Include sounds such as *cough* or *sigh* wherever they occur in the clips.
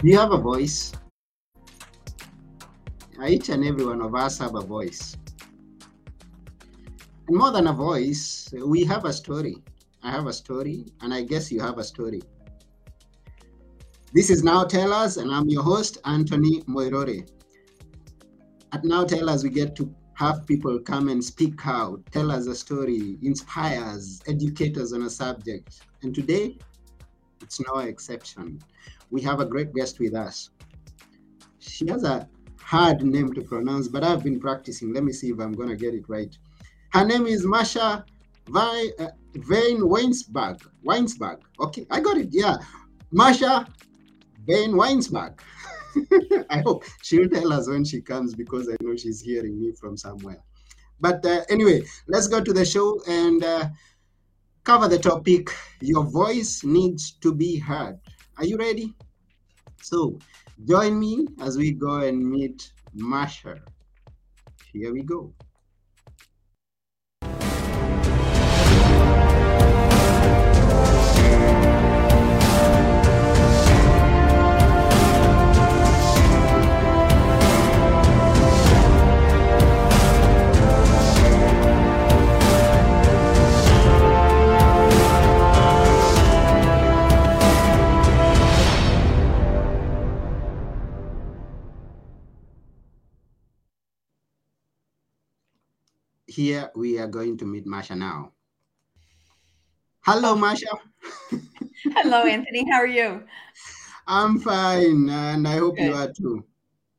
You have a voice? Each and every one of us have a voice. And more than a voice, we have a story. I have a story, and I guess you have a story. This is Now Tell Us, and I'm your host, Anthony Moirore. At Now Tell Us, we get to have people come and speak out, tell us a story, inspire us, educate us on a subject. And today, it's no exception. We have a great guest with us. She has a hard name to pronounce, but I've been practicing. Let me see if I'm going to get it right. Her name is Marsha Vi, uh, Vane Weinsberg. Weinsberg. Okay, I got it. Yeah. Marsha Vane Weinsberg. *laughs* I hope she'll tell us when she comes because I know she's hearing me from somewhere. But uh, anyway, let's go to the show and uh, cover the topic. Your voice needs to be heard. Are you ready? So join me as we go and meet Marsha. Here we go. We are going to meet Marsha now. Hello, Marsha. *laughs* Hello, Anthony. How are you? I'm fine, and I hope Good. you are too.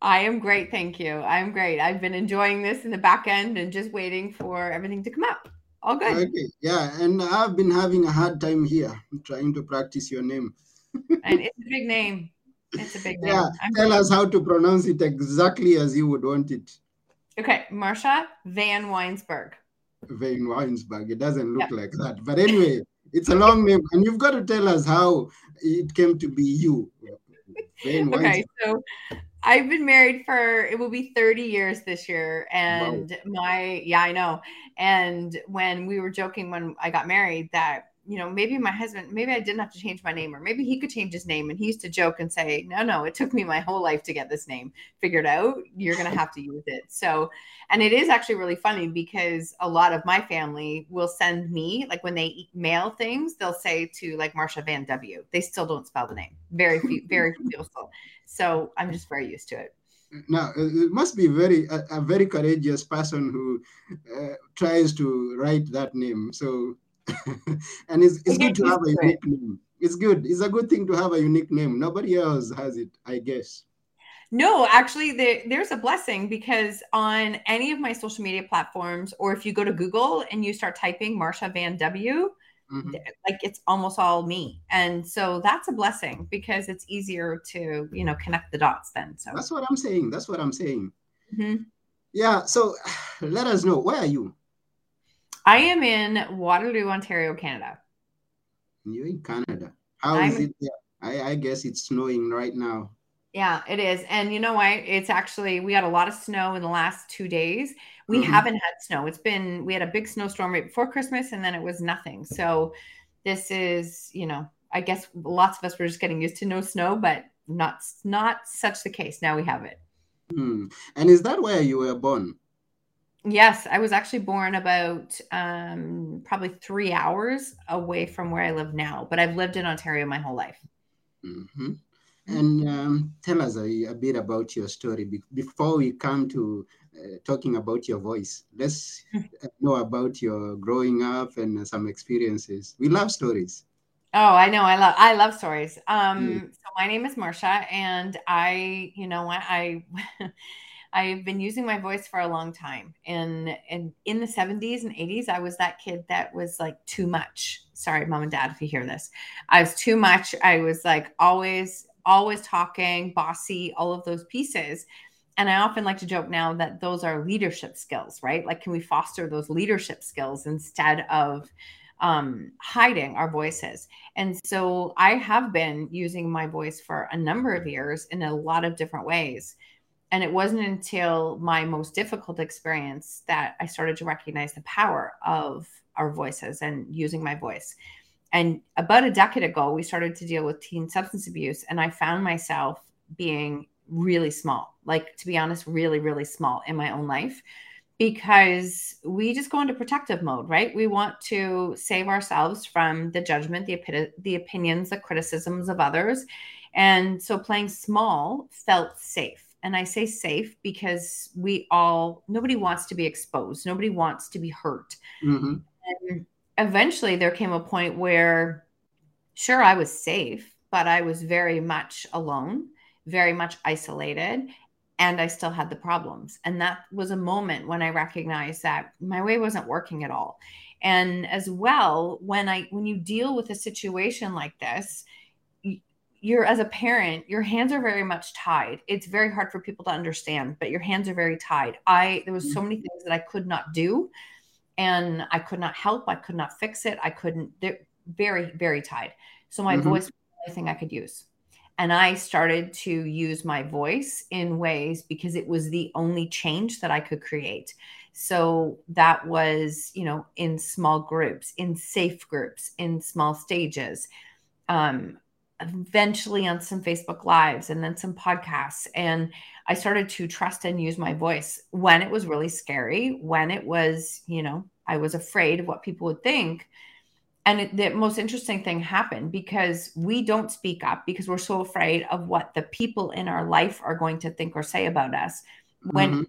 I am great, thank you. I'm great. I've been enjoying this in the back end and just waiting for everything to come up. All good. Okay, yeah, and I've been having a hard time here trying to practice your name. *laughs* and it's a big name. It's a big name. Yeah, I'm tell great. us how to pronounce it exactly as you would want it. Okay, Marsha Vanwynsberghe. Van Weinsberg. It doesn't look yep. like that. But anyway, it's a long name, and you've got to tell us how it came to be you. *laughs* okay, so I've been married for it will be 30 years this year. And wow. my yeah, I know. And when we were joking when I got married that you know, maybe my husband, maybe I didn't have to change my name, or maybe he could change his name. And he used to joke and say, No, no, it took me my whole life to get this name figured out. You're going to have to use it. So, and it is actually really funny because a lot of my family will send me, like when they mail things, they'll say to like Marsha Van W. They still don't spell the name. Very few, very *laughs* few still. So I'm just very used to it. Now, it must be very a, a very courageous person who uh, tries to write that name. So *laughs* and it's, it's good to have a unique name. It's good. It's a good thing to have a unique name. Nobody else has it, I guess. No, actually, there, there's a blessing because on any of my social media platforms, or if you go to Google and you start typing Marsha Van W, mm-hmm. like it's almost all me, and so that's a blessing because it's easier to you know connect the dots. Then, so that's what I'm saying. That's what I'm saying. Mm-hmm. Yeah. So *sighs* let us know where are you? I am in Waterloo, Ontario, Canada. You're in Canada. How I'm, is it there? I, I guess it's snowing right now. Yeah, it is. And you know what? It's actually, we had a lot of snow in the last two days. We mm-hmm. haven't had snow. It's been, we had a big snowstorm right before Christmas and then it was nothing. So this is, you know, I guess lots of us were just getting used to no snow, but not, not such the case. Now we have it. Hmm. And is that where you were born? Yes, I was actually born about um, probably three hours away from where I live now, but I've lived in Ontario my whole life. Mm-hmm. And um, tell us a, a, bit about your story Be- before we come to uh, talking about your voice. Let's know about your growing up and some experiences. We love stories. Oh, I know. I love I love stories. Um, mm. So my name is Marsha, and I, you know, I. I *laughs* I've been using my voice for a long time. And, and in the 70s and 80s, I was that kid that was like too much. Sorry, mom and dad, if you hear this. I was too much. I was like always, always talking, bossy, all of those pieces. And I often like to joke now that those are leadership skills, right? Like, can we foster those leadership skills instead of um, hiding our voices. And so I have been using my voice for a number of years in a lot of different ways. And it wasn't until my most difficult experience that I started to recognize the power of our voices and using my voice. And about a decade ago, we started to deal with teen substance abuse. And I found myself being really small. Like to be honest, really, really small in my own life because we just go into protective mode, right? We want to save ourselves from the judgment, the, opi- the opinions, the criticisms of others. And so playing small felt safe. And I say safe because we all, nobody wants to be exposed, nobody wants to be hurt. Mm-hmm. And eventually there came a point where, sure, I was safe, but I was very much alone, very much isolated and I still had the problems. And that was a moment when I recognized that my way wasn't working at all. And as well, when I when you deal with a situation like this, you're as a parent, your hands are very much tied. It's very hard for people to understand, but your hands are very tied. I there was so many things that I could not do and I could not help, I could not fix it. I couldn't they're very very tied. So my mm-hmm. voice was the only thing I could use. And I started to use my voice in ways because it was the only change that I could create. So that was, you know, in small groups, in safe groups, in small stages. Um, eventually on some Facebook lives and then some podcasts. And I started to trust and use my voice when it was really scary, when it was, you know, I was afraid of what people would think and it, the most interesting thing happened because we don't speak up because we're so afraid of what the people in our life are going to think or say about us when mm-hmm.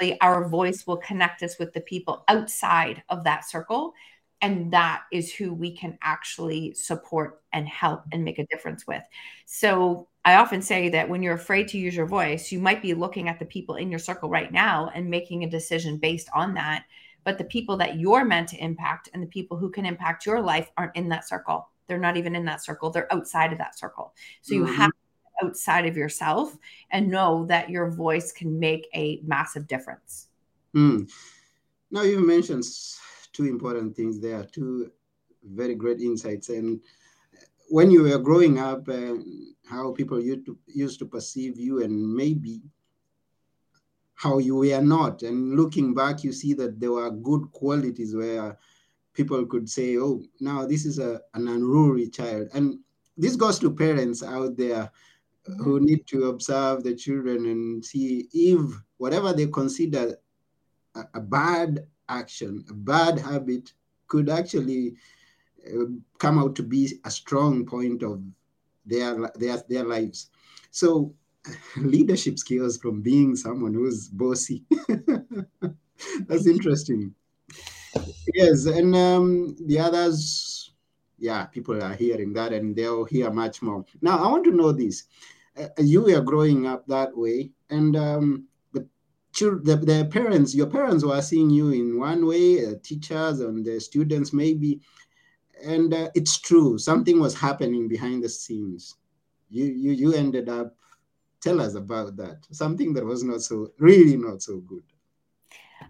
actually our voice will connect us with the people outside of that circle and that is who we can actually support and help and make a difference with so i often say that when you're afraid to use your voice you might be looking at the people in your circle right now and making a decision based on that but the people that you're meant to impact and the people who can impact your life aren't in that circle. They're not even in that circle. They're outside of that circle. So you mm-hmm. have outside of yourself and know that your voice can make a massive difference. Mm. Now you mentioned two important things there, two very great insights. And when you were growing up, and how people used to, used to perceive you, and maybe how you were not. And looking back, you see that there were good qualities where people could say, oh, now this is a, an unruly child. And this goes to parents out there who mm-hmm. need to observe the children and see if whatever they consider a, a bad action, a bad habit, could actually uh, come out to be a strong point of their their their lives. So *laughs* leadership skills from being someone who's bossy. *laughs* That's interesting. Yes, and um, the others, yeah, people are hearing that and they'll hear much more. Now, I want to know this. Uh, you were growing up that way, and um, the, the, the parents, your parents were seeing you in one way, uh, teachers and the students maybe, and uh, it's true, something was happening behind the scenes. You, you, you ended up tell us about that. Something that was not so, really not so good.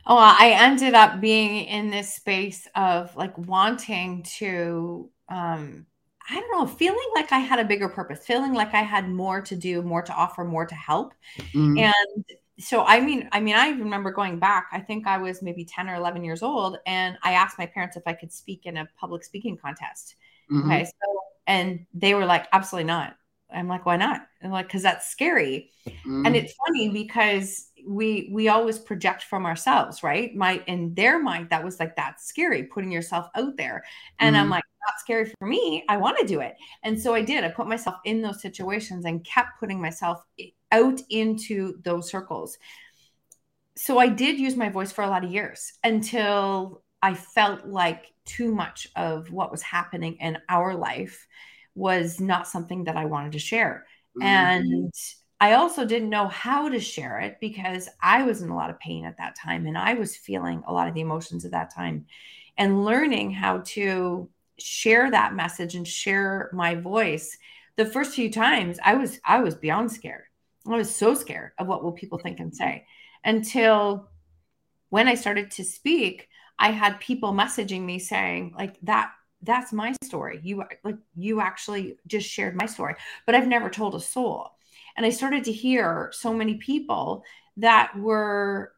Oh, I ended up being in this space of like wanting to, um, I don't know, feeling like I had a bigger purpose, feeling like I had more to do, more to offer, more to help. Mm-hmm. And so I mean, I mean, I remember going back, I think I was maybe 10 or 11 years old, and I asked my parents if I could speak in a public speaking contest. Mm-hmm. Okay. So and they were like, absolutely not. I'm like, why not? And like, because that's scary. Mm. And it's funny because we we always project from ourselves, right? My in their mind, that was like that's scary, putting yourself out there. And mm. I'm like, not scary for me. I want to do it. And so I did. I put myself in those situations and kept putting myself out into those circles. So I did use my voice for a lot of years until I felt like too much of what was happening in our life was not something that I wanted to share. Mm-hmm. And I also didn't know how to share it because I was in a lot of pain at that time and I was feeling a lot of the emotions at that time. And learning how to share that message and share my voice the first few times I was I was beyond scared. I was so scared of what will people think and say until when I started to speak, I had people messaging me saying like that that's my story. You like you actually just shared my story, but I've never told a soul. And I started to hear so many people that were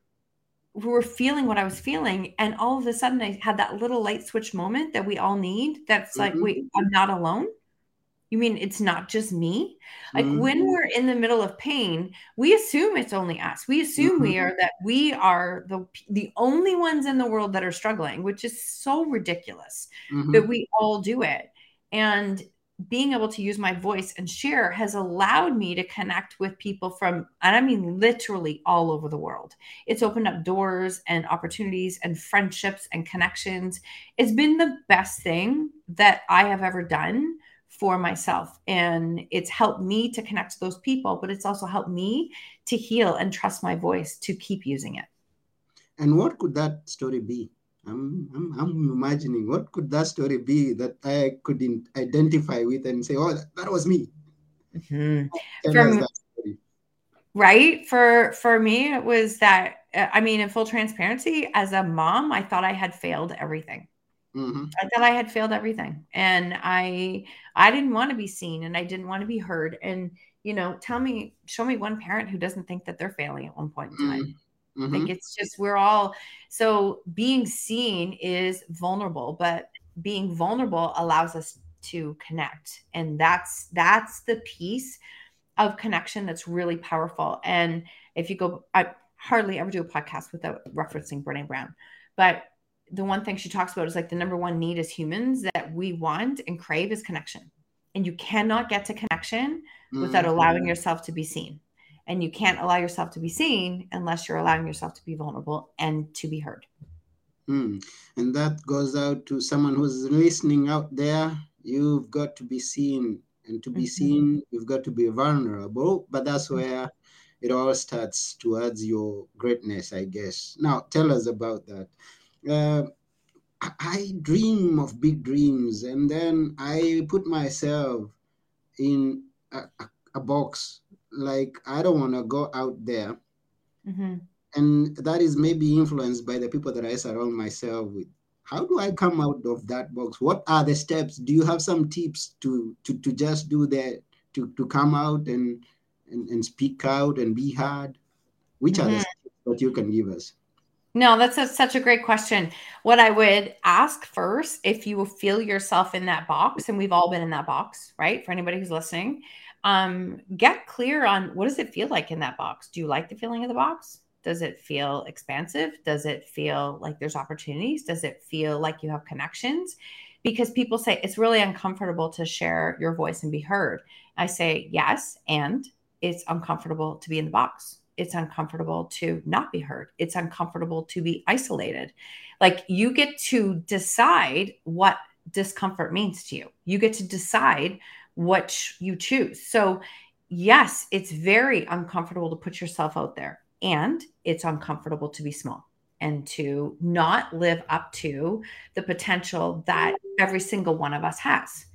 who were feeling what I was feeling. And all of a sudden I had that little light switch moment that we all need. That's mm-hmm. like, wait, I'm not alone. You mean it's not just me? Like mm-hmm. when we're in the middle of pain, we assume it's only us. We assume mm-hmm. we are that we are the the only ones in the world that are struggling, which is so ridiculous mm-hmm. that we all do it. And being able to use my voice and share has allowed me to connect with people from, and I mean literally all over the world. It's opened up doors and opportunities and friendships and connections. It's been the best thing that I have ever done for myself. And it's helped me to connect to those people, but it's also helped me to heal and trust my voice to keep using it. And what could that story be? I'm, I'm, I'm imagining what could that story be that I couldn't identify with and say, oh, that, that was me. Mm-hmm. From, right for for me it was that uh, i mean in full transparency as a mom i thought i had failed everything mm-hmm. i thought i had failed everything and i i didn't want to be seen and i didn't want to be heard and you know tell me show me one parent who doesn't think that they're failing at one point in time mm-hmm. Mm-hmm. Like it's just we're all so being seen is vulnerable, but being vulnerable allows us to connect. And that's that's the piece of connection that's really powerful. And if you go, I hardly ever do a podcast without referencing Brene Brown. But the one thing she talks about is like the number one need as humans that we want and crave is connection. And you cannot get to connection mm-hmm. without allowing yourself to be seen and you can't allow yourself to be seen unless you're allowing yourself to be vulnerable and to be heard mm. and that goes out to someone who's listening out there you've got to be seen and to be mm-hmm. seen you've got to be vulnerable but that's mm-hmm. where it all starts towards your greatness i guess now tell us about that uh, I dream of big dreams, and then I put myself in a, a, box like I don't want to go out there. Mm-hmm. And that is maybe influenced by the people that I surround myself with. How do I come out of that box? What are the steps? Do you have some tips to to, to just do that, to, to come out and, and, and speak out and be heard? Which mm-hmm. are the mm-hmm. steps that you can give us? No, that's a, such a great question. What I would ask first, if you feel yourself in that box, and we've all been in that box, right? For anybody who's listening, um, get clear on what does it feel like in that box? Do you like the feeling of the box? Does it feel expansive? Does it feel like there's opportunities? Does it feel like you have connections? Because people say it's really uncomfortable to share your voice and be heard. I say yes, and it's uncomfortable to be in the box. It's uncomfortable to not be heard. It's uncomfortable to be isolated. Like you get to decide what discomfort means to you. You get to decide what you choose. So, yes, it's very uncomfortable to put yourself out there, and it's uncomfortable to be small and to not live up to the potential that every single one of us has.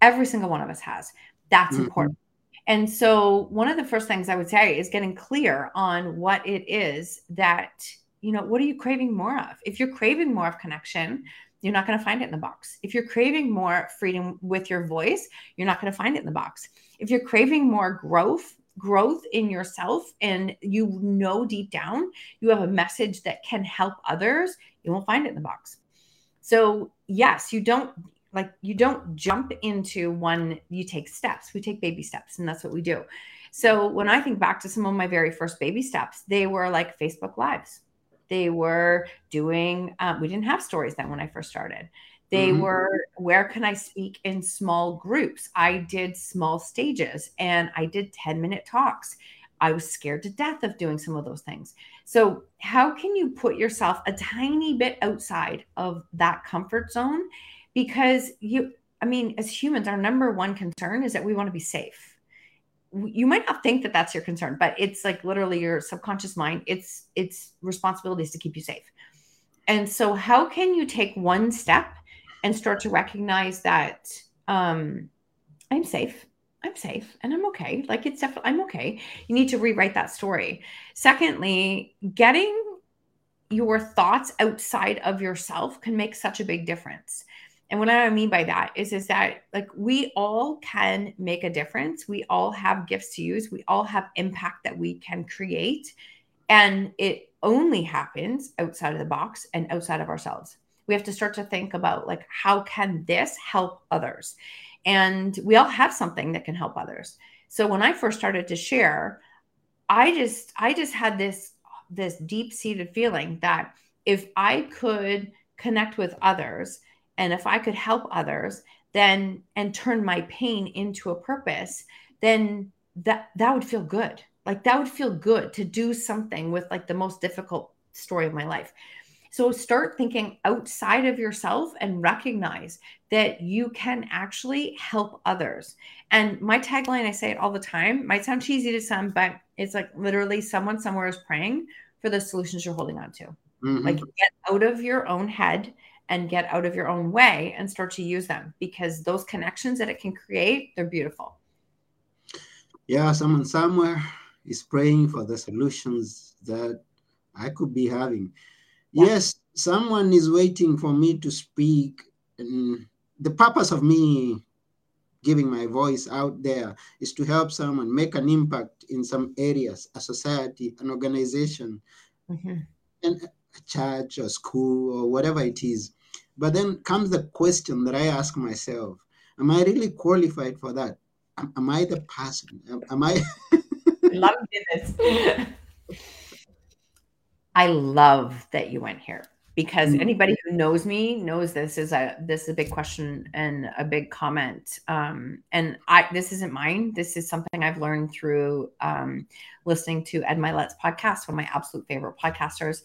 Every single one of us has. That's mm-hmm. important. And so, one of the first things I would say is getting clear on what it is that, you know, what are you craving more of? If you're craving more of connection, you're not going to find it in the box. If you're craving more freedom with your voice, you're not going to find it in the box. If you're craving more growth, growth in yourself, and you know deep down you have a message that can help others, you won't find it in the box. So, yes, you don't like you don't jump into one, you take steps. We take baby steps, and that's what we do. So, when I think back to some of my very first baby steps, they were like Facebook Lives they were doing, um, we didn't have stories then when I first started. They mm-hmm. were, where can I speak in small groups? I did small stages and I did 10 minute talks. I was scared to death of doing some of those things. So, how can you put yourself a tiny bit outside of that comfort zone? Because you, I mean, as humans, our number one concern is that we want to be safe. You might not think that that's your concern but it's like literally your subconscious mind it's it's responsibilities to keep you safe. And so how can you take one step and start to recognize that um i'm safe i'm safe and i'm okay like it's definitely i'm okay. You need to rewrite that story. Secondly getting your thoughts outside of yourself can make such a big difference and what I mean by that is, is that like we all can make a difference. We all have gifts to use. We all have impact that we can create. And it only happens outside of the box and outside of ourselves. We have to start to think about like how can this help others? and we all have something that can help others so when i first started to share i just i just had this this deep seated feeling that if i could connect with others and if i could help others then and turn my pain into a purpose then that that would feel good like that would feel good to do something with like the most difficult story of my life so start thinking outside of yourself and recognize that you can actually help others. And my tagline, I say it all the time, might sound cheesy to some, but it's like literally someone somewhere is praying for the solutions you're holding on to. Mm-hmm. Like get out of your own head and get out of your own way and start to use them because those connections that it can create, they're beautiful. Yeah, someone somewhere is praying for the solutions that I could be having. Yes, someone is waiting for me to speak. And the purpose of me giving my voice out there is to help someone make an impact in some areas, a society, an organization, mm-hmm. and a church or school or whatever it is. But then comes the question that I ask myself Am I really qualified for that? Am, am I the person? Am, am I? *laughs* Love this. I love that you went here because mm-hmm. anybody who knows me knows this is a this is a big question and a big comment. Um, and I this isn't mine. This is something I've learned through um, listening to Ed Mylett's podcast, one of my absolute favorite podcasters.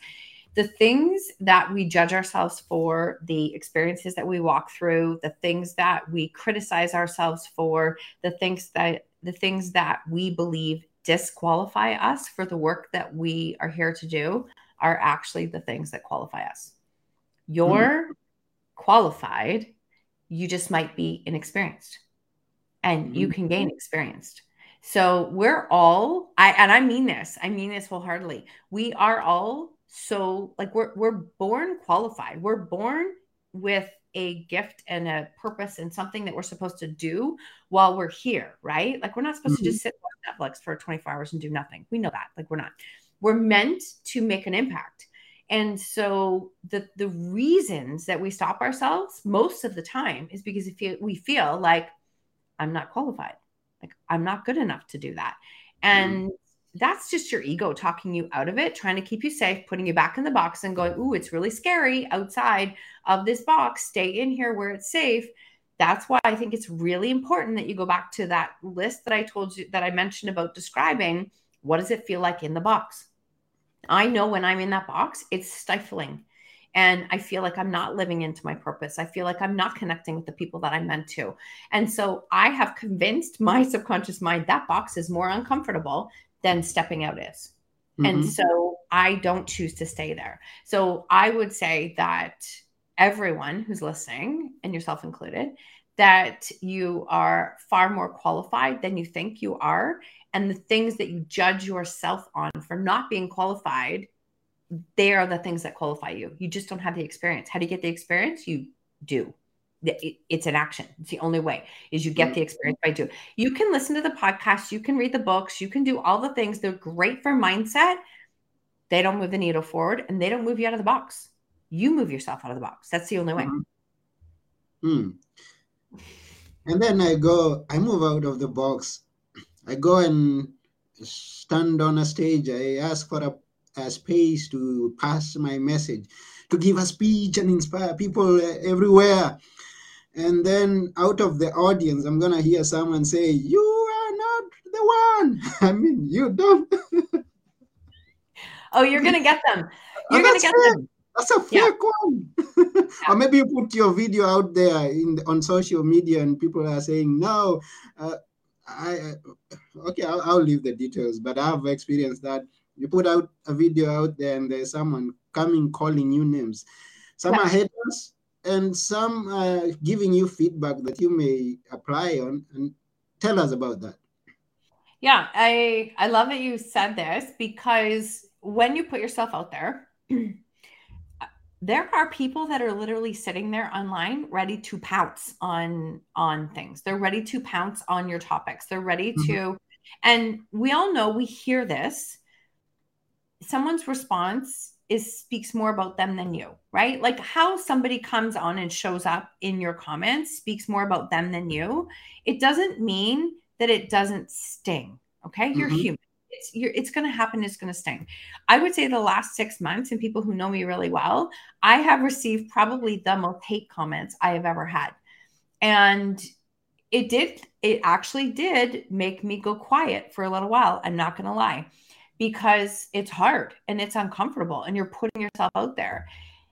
The things that we judge ourselves for, the experiences that we walk through, the things that we criticize ourselves for, the things that the things that we believe disqualify us for the work that we are here to do are actually the things that qualify us. You're mm-hmm. qualified, you just might be inexperienced and mm-hmm. you can gain experienced. So we're all I and I mean this, I mean this wholeheartedly. We are all so like we're we're born qualified. We're born with a gift and a purpose and something that we're supposed to do while we're here, right? Like we're not supposed mm-hmm. to just sit on Netflix for 24 hours and do nothing. We know that. Like we're not. We're meant to make an impact. And so the the reasons that we stop ourselves most of the time is because if we feel like I'm not qualified. Like I'm not good enough to do that. And mm-hmm that's just your ego talking you out of it, trying to keep you safe, putting you back in the box and going, Ooh, it's really scary outside of this box. Stay in here where it's safe. That's why I think it's really important that you go back to that list that I told you that I mentioned about describing what does it feel like in the box? I know when I'm in that box, it's stifling. And I feel like I'm not living into my purpose. I feel like I'm not connecting with the people that I'm meant to. And so I have convinced my subconscious mind that box is more uncomfortable than stepping out is. Mm-hmm. And so I don't choose to stay there. So I would say that everyone who's listening, and yourself included, that you are far more qualified than you think you are. And the things that you judge yourself on for not being qualified, they are the things that qualify you. You just don't have the experience. How do you get the experience? You do it's an action. It's the only way is you get the experience by doing. You can listen to the podcast, you can read the books, you can do all the things. They're great for mindset. They don't move the needle forward and they don't move you out of the box. You move yourself out of the box. That's the only way. Hmm. And then I go, I move out of the box. I go and stand on a stage. I ask for a, a space to pass my message, to give a speech and inspire people everywhere. And then out of the audience i'm gonna hear someone say you are not the one. *laughs* I mean you don't. Oh you're gonna get them. *laughs* You're oh, gonna get fair. them. That's a fair yeah. *laughs* one yeah. or maybe you put your video out there in on social media and people are saying no uh, I okay I'll, I'll leave the details but I've experienced that you put out a video out there and there's someone coming calling you names some yeah. are haters and some are giving you feedback that you may apply on and tell us about that yeah i i love that you said this because when you put yourself out there *clears throat* there are people that are literally sitting there online ready to pounce on on things they're ready to pounce on your topics they're ready mm-hmm. to and we all know we hear this someone's response is speaks more about them than you, right? Like how somebody comes on and shows up in your comments speaks more about them than you. It doesn't mean that it doesn't sting. Okay. You're mm-hmm. human. It's you're, it's going to happen. It's going to sting. I would say the last six months, and people who know me really well, I have received probably the most hate comments I have ever had, and it did. It actually did make me go quiet for a little while. I'm not going to lie because it's hard and it's uncomfortable and you're putting yourself out there.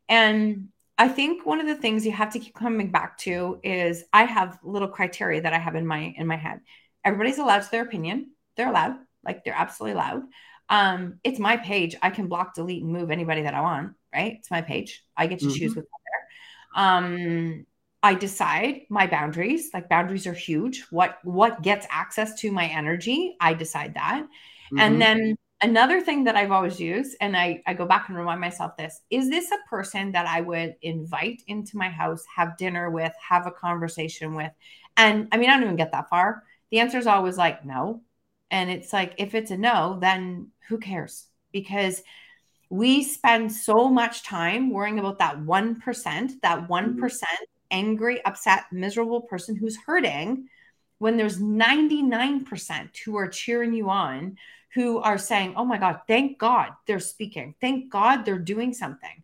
And I think one of the things you have to keep coming back to is I have little criteria that I have in my in my head. Everybody's allowed to their opinion. They're allowed, like they're absolutely allowed. Um, it's my page. I can block, delete, and move anybody that I want, right? It's my page. I get to mm-hmm. choose what's there. Um, I decide my boundaries. Like boundaries are huge. What what gets access to my energy, I decide that. Mm-hmm. And then another thing that I've always used, and I, I go back and remind myself this is this a person that I would invite into my house, have dinner with, have a conversation with? And I mean, I don't even get that far. The answer is always like, no. And it's like, if it's a no, then who cares? Because we spend so much time worrying about that 1%, that one mm-hmm. angry, upset, miserable person who's hurting when there's 99% who are cheering you on who are saying, "Oh my God, thank God they're speaking. Thank God they're doing something."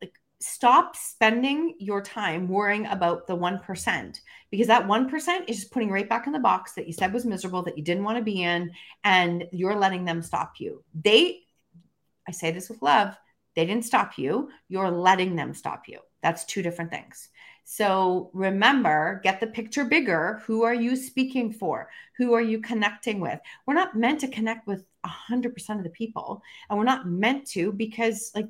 Like, stop spending your time worrying about the one percent because that one percent is just putting right back in the box that you said was miserable, that you didn't want to be in, and you're letting them stop you. They, I say this with love, they didn't stop you. You're letting them stop you. That's two different things. So remember, get the picture bigger. Who are you speaking for? Who are you connecting with? We're not meant to connect with 100% of the people, and we're not meant to because, like,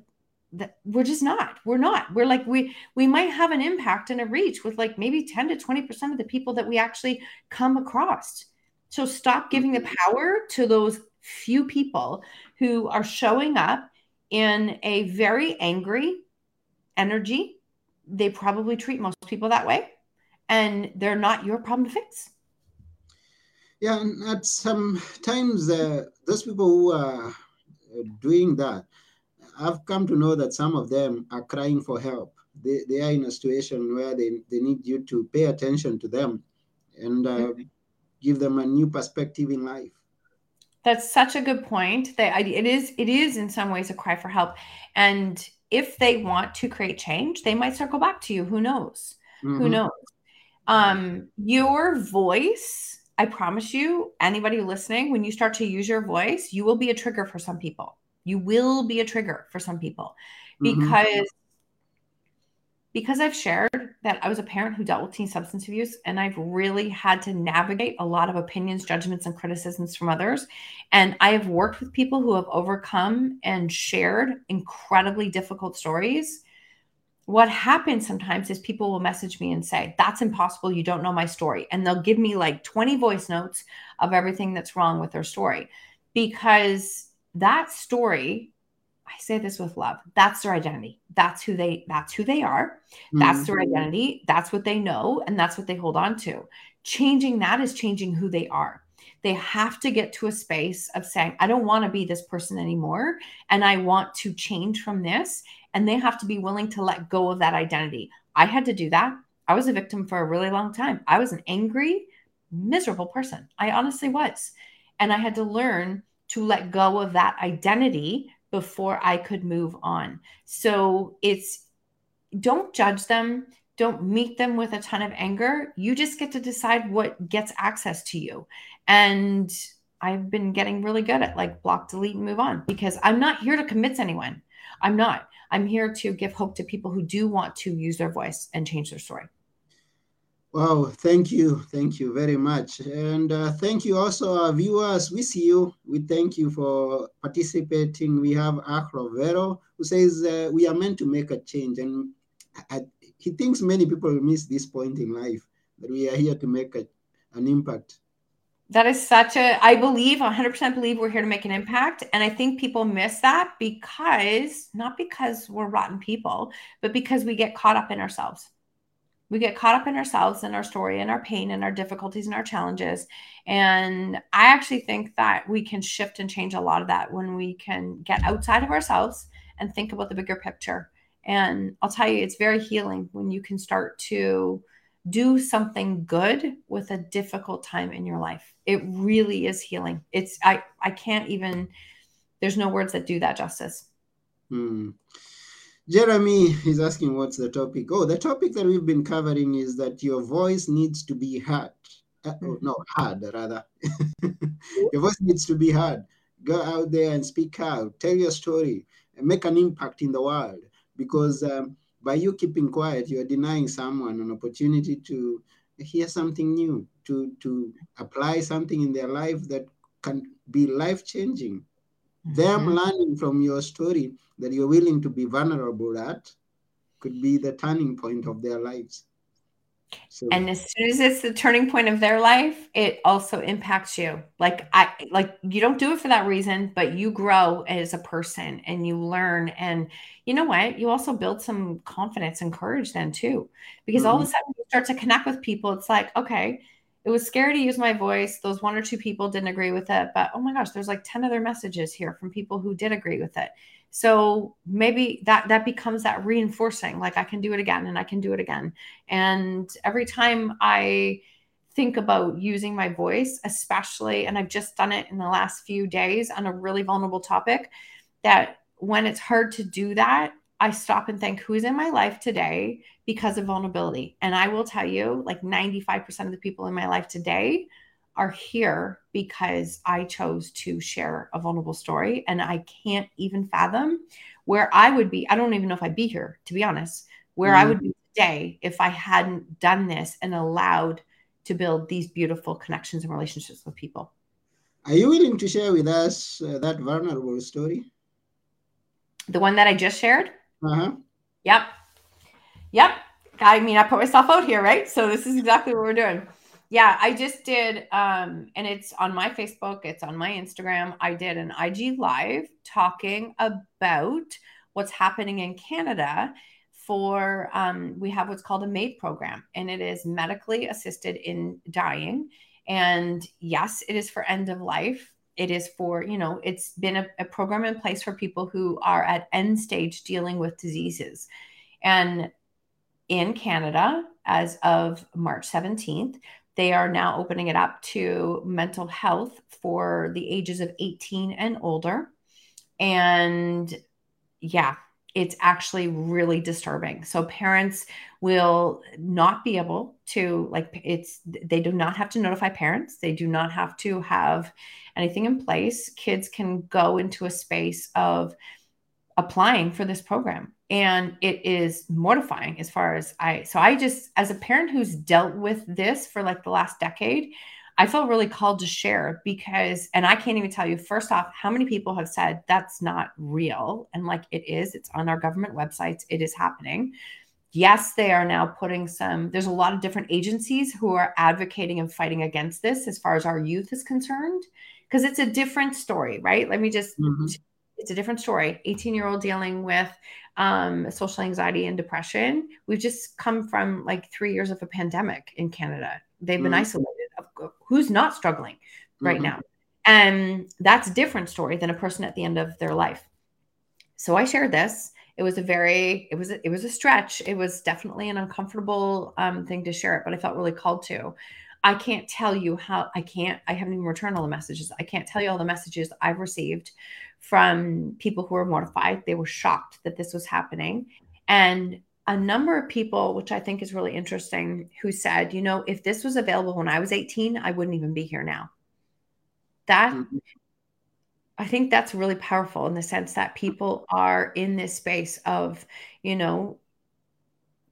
that we're just not we're not we're like we we might have an impact and a reach with like maybe 10 to 20% of the people that we actually come across so stop giving the mm-hmm. power to those few people who are showing up in a very angry energy they probably treat most people that way and they're not your problem to fix. Yeah and at some times uh, those people who are uh, doing that i've come to know that some of them are crying for help. They, they are in a situation where they, they need you to pay attention to them and uh, mm-hmm. give them a new perspective in life. That's such a good point. That it is it is in some ways a cry for help. And if they want to create change, they might circle back to you. Who knows? Mm-hmm. Who knows? Um, your voice, I promise you, anybody listening, when you start to use your voice, you will be a trigger for some people. You will be a trigger for some people mm-hmm. because mm-hmm because I've shared that I was a parent who dealt with teen substance abuse and I've really had to navigate a lot of opinions, judgments, and criticisms from others. And I have worked with people who have overcome and shared incredibly difficult stories. What happens sometimes is people will message me and say, That's impossible. You don't know my story. And they'll give me like 20 voice notes of everything that's wrong with their story because that story I say this with love. That's their identity. That's who they that's who they are. That's mm-hmm. their identity. That's what they know and that's what they hold on to. Changing that is changing who they are. They have to get to a space of saying, I don't want to be this person anymore and I want to change from this and they have to be willing to let go of that identity. I had to do that. I was a victim for a really long time. I was an angry, miserable person. I honestly was. And I had to learn to let go of that identity before I could move on. So it's don't judge them, don't meet them with a ton of anger. You just get to decide what gets access to you. And I've been getting really good at like block, delete, and move on because I'm not here to convince anyone. I'm not. I'm here to give hope to people who do want to use their voice and change their story. Wow, thank you. Thank you very much. And uh, thank you also, our viewers. We see you. We thank you for participating. We have Akro Vero, who says uh, we are meant to make a change. And I, he thinks many people miss this point in life, that we are here to make a, an impact. That is such a, I believe, 100% believe we're here to make an impact. And I think people miss that because, not because we're rotten people, but because we get caught up in ourselves we get caught up in ourselves and our story and our pain and our difficulties and our challenges and i actually think that we can shift and change a lot of that when we can get outside of ourselves and think about the bigger picture. And I'll tell you, it's very healing when you can start to do something good with a difficult time in your life. It really is healing. It's I I can't even there's no words that do that justice. Hmm. Jeremy *laughs* is asking what's the topic. Oh, the topic that we've been covering is that your voice needs to be heard. Uh, oh, no, heard rather. *laughs* your voice needs to be heard. Go out there and speak out. Tell your story and make an impact in the world. Because um, by you keeping quiet, you're denying someone an opportunity to hear something new, to to apply something in their life that can be life changing. Mm-hmm. Them learning from your story that you're willing to be vulnerable at could be the turning point of their lives. So, and as soon as it's the turning point of their life, it also impacts you. Like I like you don't do it for that reason, but you grow as a person and you learn and you know what? You also build some confidence and courage then too. Because mm-hmm. all of a mm-hmm. sudden you start to connect with people. It's like, okay, it was scary to use my voice. Those one or two people didn't agree with it, but oh my gosh, there's like 10 other messages here from people who did agree with it. So maybe that that becomes that reinforcing like I can do it again and I can do it again. And every time I think about using my voice, especially and I've just done it in the last few days on a really vulnerable topic that when it's hard to do that, I stop and think who's in my life today because of vulnerability. And I will tell you, like 95% of the people in my life today are here because I chose to share a vulnerable story. And I can't even fathom where I would be. I don't even know if I'd be here, to be honest, where mm. I would be today if I hadn't done this and allowed to build these beautiful connections and relationships with people. Are you willing to share with us uh, that vulnerable story? The one that I just shared? Uh-huh. Yep. Yep. I mean, I put myself out here, right? So this is exactly what we're doing. Yeah, I just did um and it's on my Facebook, it's on my Instagram. I did an IG live talking about what's happening in Canada for um we have what's called a MAID program and it is medically assisted in dying and yes, it is for end of life it is for you know it's been a, a, program in place for people who are at end stage dealing with diseases and in canada as of march 17th they are now opening it up to mental health for the ages of 18 and older and yeah it's actually really disturbing. So parents will not be able to like it's they do not have to notify parents. They do not have to have anything in place. Kids can go into a space of applying for this program and it is mortifying as far as I so I just as a parent who's dealt with this for like the last decade, I felt really called to share because, and I can't even tell you, first off, how many people have said that's not real. And like it is, it's on our government websites, it is happening. Yes, they are now putting some, there's a lot of different agencies who are advocating and fighting against this as far as our youth is concerned, because it's a different story, right? Let me just, mm-hmm. it's a different story. 18 year old dealing with um, social anxiety and depression. We've just come from like three years of a pandemic in Canada. They've been mm-hmm. isolated who's not struggling right mm-hmm. now and that's a different story than a person at the end of their life so i shared this it was a very it was a, it was a stretch it was definitely an uncomfortable um, thing to share it but i felt really called to i can't tell you how i can't i haven't even returned all the messages i can't tell you all the messages i've received from people who were mortified they were shocked that this was happening and a number of people, which I think is really interesting, who said, you know, if this was available when I was 18, I wouldn't even be here now. That mm-hmm. I think that's really powerful in the sense that people are in this space of, you know,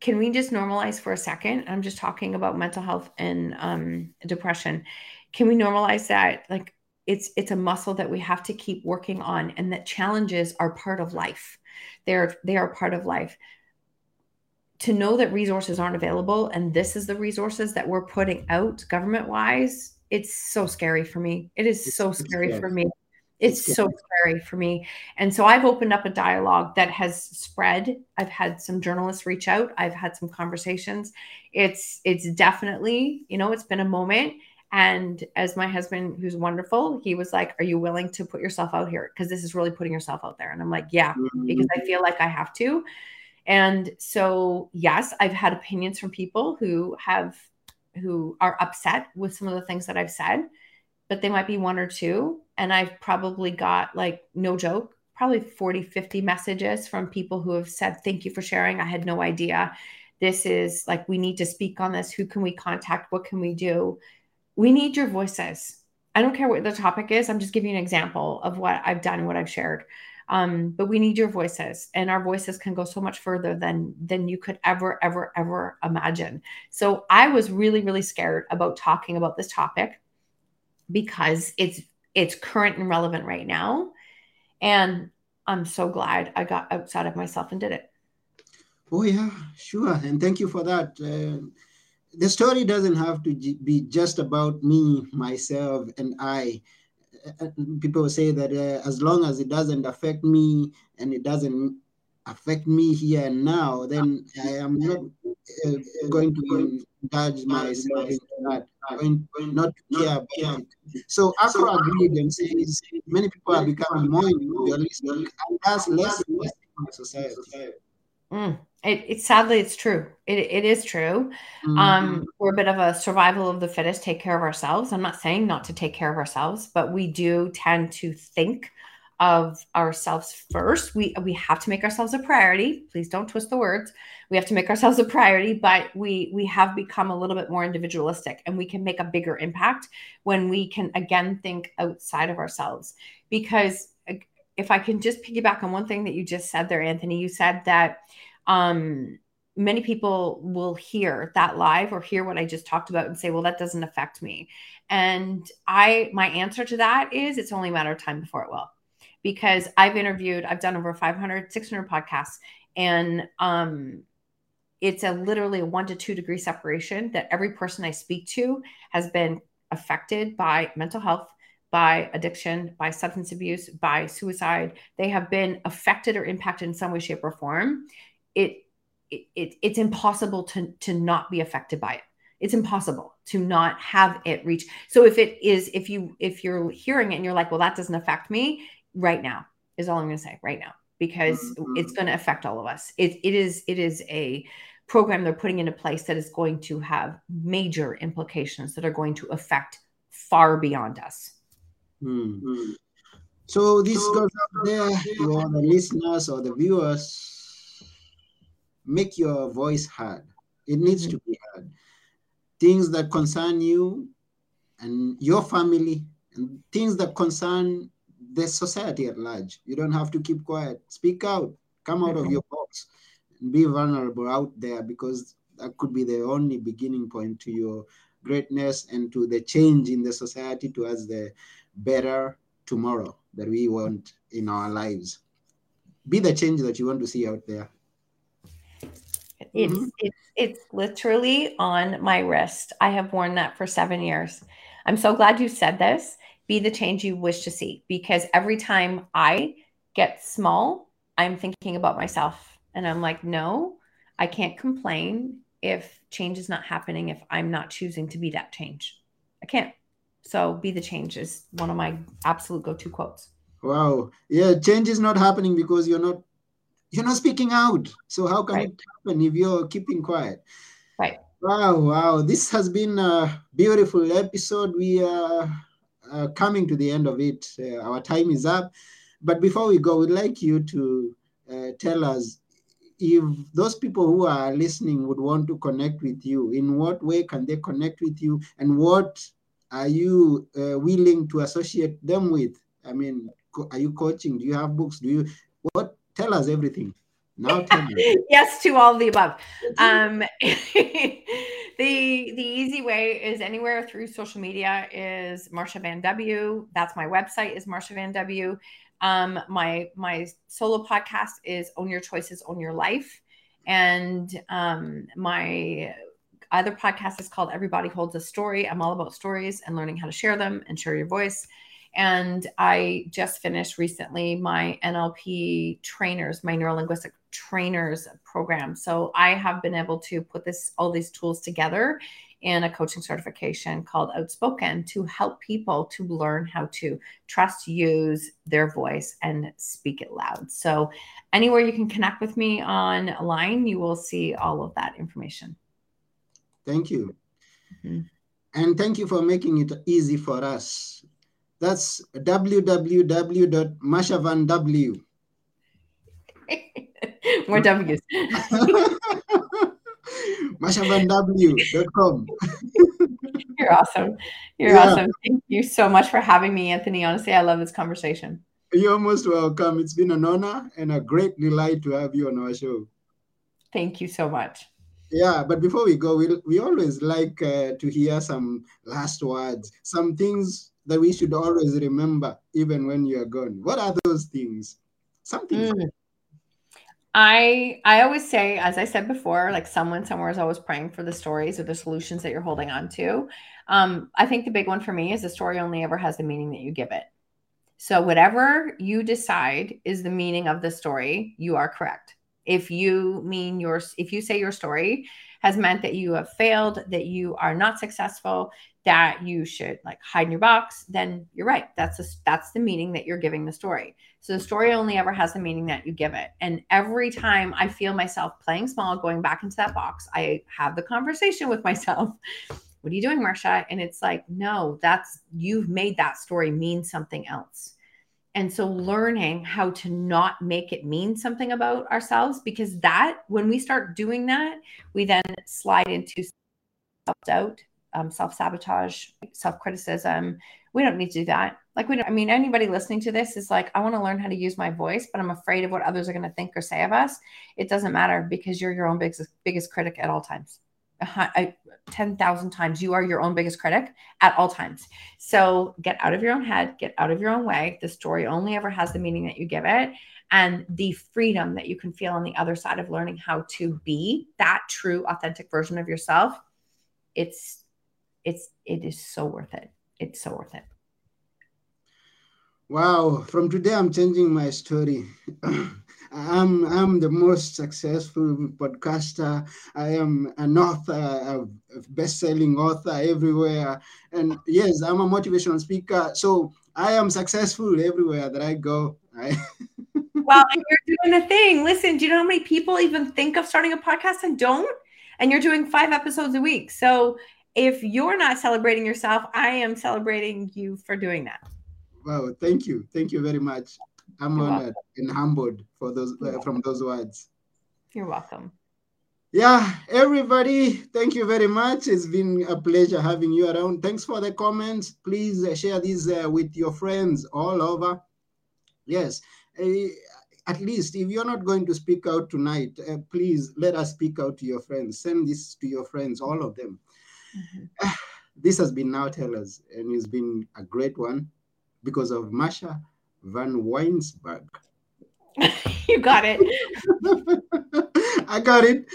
can we just normalize for a second? I'm just talking about mental health and um, depression. Can we normalize that? Like it's it's a muscle that we have to keep working on, and that challenges are part of life. They're they are part of life to know that resources aren't available and this is the resources that we're putting out government wise it's so scary for me it is so scary for me it's so scary for me and so i've opened up a dialogue that has spread i've had some journalists reach out i've had some conversations it's it's definitely you know it's been a moment And as my husband, who's wonderful, he was like, Are you willing to put yourself out here? Because this is really putting yourself out there. And I'm like, Yeah, mm-hmm. because I feel like I have to. And so, yes, I've had opinions from people who have, who are upset with some of the things that I've said, but they might be one or two. And I've probably got like, no joke, probably 40, 50 messages from people who have said, Thank you for sharing. I had no idea. This is like, we need to speak on this. Who can we contact? What can we do? We need your voices. I don't care what the topic is. I'm just giving you an example of what I've done, what I've shared. Um, but we need your voices, and our voices can go so much further than than you could ever, ever, ever imagine. So I was really, really scared about talking about this topic because it's it's current and relevant right now, and I'm so glad I got outside of myself and did it. Oh yeah, sure, and thank you for that. Uh, the story doesn't have to be just about me, myself, and I. Uh, people say that uh, as long as it doesn't affect me and it doesn't affect me here and now, then I am not uh, going to indulge myself in that. I'm going not to care about it. So Afro agreed and says many people are becoming more individualistic and that's less and less society. Mm. It, it, sadly it's true. It, it is true. Mm-hmm. Um, we're a bit of a survival of the fittest. Take care of ourselves. I'm not saying not to take care of ourselves, but we do tend to think of ourselves first. We we have to make ourselves a priority. Please don't twist the words. We have to make ourselves a priority, but we we have become a little bit more individualistic, and we can make a bigger impact when we can again think outside of ourselves. Because if I can just piggyback on one thing that you just said there, Anthony, you said that um, many people will hear that live or hear what I just talked about and say, well, that doesn't affect me. And I, my answer to that is it's only a matter of time before it will. Because I've interviewed, I've done over 500, 600 podcasts, and um, it's a literally a one to two degree separation that every person I speak to has been affected by mental health, by addiction, by substance abuse, by suicide. They have been affected or impacted in some way, shape, or form. It, it, it's impossible to to not be affected by it. It's impossible to not have it reach. So if it is if you if you're hearing it and you're like well that doesn't affect me right now is all i'm going to say right now because mm-hmm. it's going to affect all of us it, it is it is a program they're putting into place that is going to have major implications that are going to affect far beyond us mm-hmm. so this so, goes out there to all the listeners or the viewers make your voice heard. It needs mm-hmm. to be heard. Things that concern you and your family, and things that concern the society at large. You don't have to keep quiet. Speak out. Come out of your box. And be vulnerable out there because that could be the only beginning point to your greatness and to the change in the society towards the better tomorrow that we want in our lives. Be the change that you want to see out there. It's mm-hmm. it's it's literally on my wrist. I have worn that for seven years. I'm so glad you said this. Be the change you wish to see because every time I get small, I'm thinking about myself and I'm like, no, I can't complain if change is not happening if I'm not choosing to be that change. I can't. So be the change is one of my absolute go-to quotes. Wow. Yeah, change is not happening because you're not you're not speaking out. So how can right. it happen if you're keeping quiet? Right. Wow, wow. This has been a beautiful episode. We are uh, coming to the end of it. Uh, our time is up. But before we go, we'd like you to uh, tell us if those people who are listening would want to connect with you, in what way can they connect with you? And what are you uh, willing to associate them with? I mean, are you coaching? Do you have books? Do you what Tell us everything. Now tell me. *laughs* yes to all of the above. Um, *laughs* the the easy way is anywhere through social media is Marsha Van W. That's my website is Marsha Van W. Um, my my solo podcast is Own Your Choices, Own Your Life, and um, my other podcast is called Everybody Holds a Story. I'm all about stories and learning how to share them and share your voice. And I just finished recently my NLP trainers, my neurolinguistic trainers program. So I have been able to put this all these tools together in a coaching certification called Outspoken to help people to learn how to trust, use their voice, and speak it loud. So, anywhere you can connect with me online, you will see all of that information. Thank you. Mm-hmm. And thank you for making it easy for us. That's www.mashavanw. *laughs* *laughs* More W's. *laughs* mashavanw.com. *laughs* You're awesome. You're yeah. awesome. Thank you so much for having me, Anthony. Honestly, I love this conversation. You're most welcome. It's been an honor and a great delight to have you on our show. Thank you so much. Yeah, but before we go, we, we always like uh, to hear some last words, some things that we should always remember, even when you are gone. What are those things? Something. Mm. I I always say, as I said before, like someone somewhere is always praying for the stories or the solutions that you're holding on to. Um, I think the big one for me is the story only ever has the meaning that you give it. So whatever you decide is the meaning of the story, you are correct if you mean your if you say your story has meant that you have failed that you are not successful that you should like hide in your box then you're right that's a, that's the meaning that you're giving the story so the story only ever has the meaning that you give it and every time i feel myself playing small going back into that box i have the conversation with myself *laughs* what are you doing marsha and it's like no that's you've made that story mean something else and so learning how to not make it mean something about ourselves, because that, when we start doing that, we then slide into self doubt, um, self sabotage, self criticism. We don't need to do that. Like, we don't, I mean, anybody listening to this is like, I want to learn how to use my voice, but I'm afraid of what others are going to think or say of us. It doesn't matter because you're your own biggest, biggest critic at all times. 10,000 times. You are your own biggest critic at all times. So get out of your own head, get out of your own way. The story only ever has the meaning that you give it and the freedom that you can feel on the other side of learning how to be that true authentic version of yourself. It's it's it is so worth it. It's so worth it. Wow, from today I'm changing my story. *clears throat* I'm I'm the most successful podcaster. I am an author, a best-selling author everywhere. And yes, I'm a motivational speaker. So I am successful everywhere that I go. I *laughs* well, you're doing the thing. Listen, do you know how many people even think of starting a podcast and don't? And you're doing five episodes a week. So if you're not celebrating yourself, I am celebrating you for doing that. Wow, thank you. Thank you very much. I'm You're honored welcome. and humbled for those uh, from those words. You're welcome. Yeah, everybody, thank you very much. It's been a pleasure having you around. Thanks for the comments. Please uh, share these uh, with your friends all over. Yes, uh, at least if you're not going to speak out tonight, uh, please let us speak out to your friends. Send this to your friends, all of them. Mm-hmm. *sighs* this has been Now Tell Us, and it's been a great one because of Marsha Vanwynsberghe. *laughs* you got it. *laughs* I got it.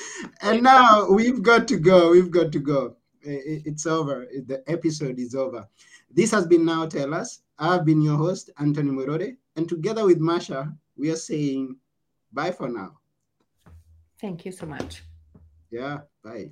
And now we've got to go. We've got to go. It's over. The episode is over. This has been Now Tell Us. I've been your host, Anthony Morore. And together with Marsha, we are saying bye for now. Thank you so much. Yeah, bye.